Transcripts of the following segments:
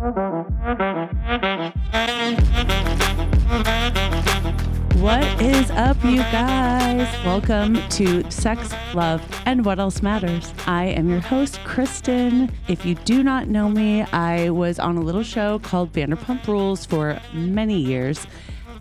What is up, you guys? Welcome to Sex, Love, and What Else Matters. I am your host, Kristen. If you do not know me, I was on a little show called Vanderpump Rules for many years.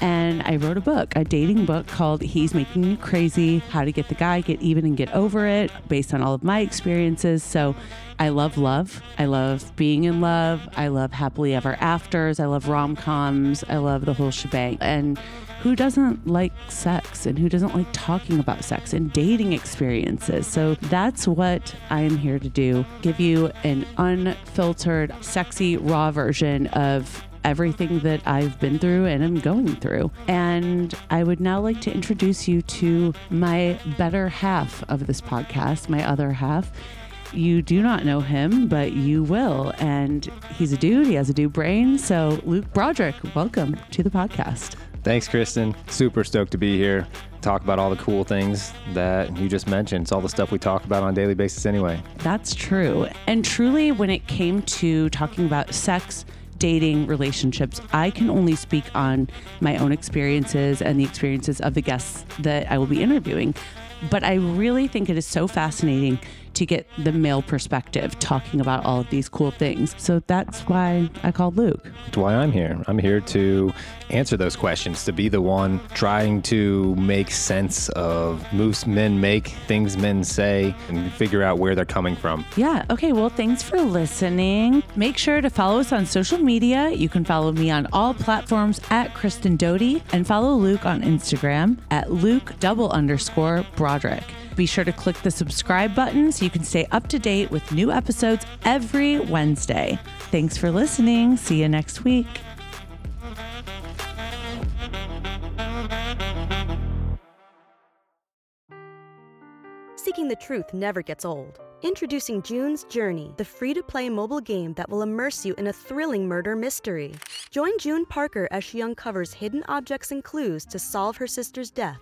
And I wrote a book, a dating book called He's Making You Crazy How to Get the Guy, Get Even, and Get Over It, based on all of my experiences. So I love love. I love being in love. I love happily ever afters. I love rom coms. I love the whole shebang. And who doesn't like sex and who doesn't like talking about sex and dating experiences? So that's what I am here to do give you an unfiltered, sexy, raw version of everything that I've been through and am going through. And I would now like to introduce you to my better half of this podcast, my other half. You do not know him, but you will. And he's a dude, he has a dude brain. So, Luke Broderick, welcome to the podcast. Thanks, Kristen. Super stoked to be here. Talk about all the cool things that you just mentioned. It's all the stuff we talk about on a daily basis anyway. That's true. And truly, when it came to talking about sex, dating, relationships, I can only speak on my own experiences and the experiences of the guests that I will be interviewing. But I really think it is so fascinating to get the male perspective talking about all of these cool things. So that's why I called Luke. That's why I'm here. I'm here to answer those questions, to be the one trying to make sense of moves men make, things men say, and figure out where they're coming from. Yeah. Okay. Well, thanks for listening. Make sure to follow us on social media. You can follow me on all platforms at Kristen Doute and follow Luke on Instagram at Luke double underscore Broderick. Be sure to click the subscribe button so you can stay up to date with new episodes every Wednesday. Thanks for listening. See you next week. Seeking the truth never gets old. Introducing June's Journey, the free to play mobile game that will immerse you in a thrilling murder mystery. Join June Parker as she uncovers hidden objects and clues to solve her sister's death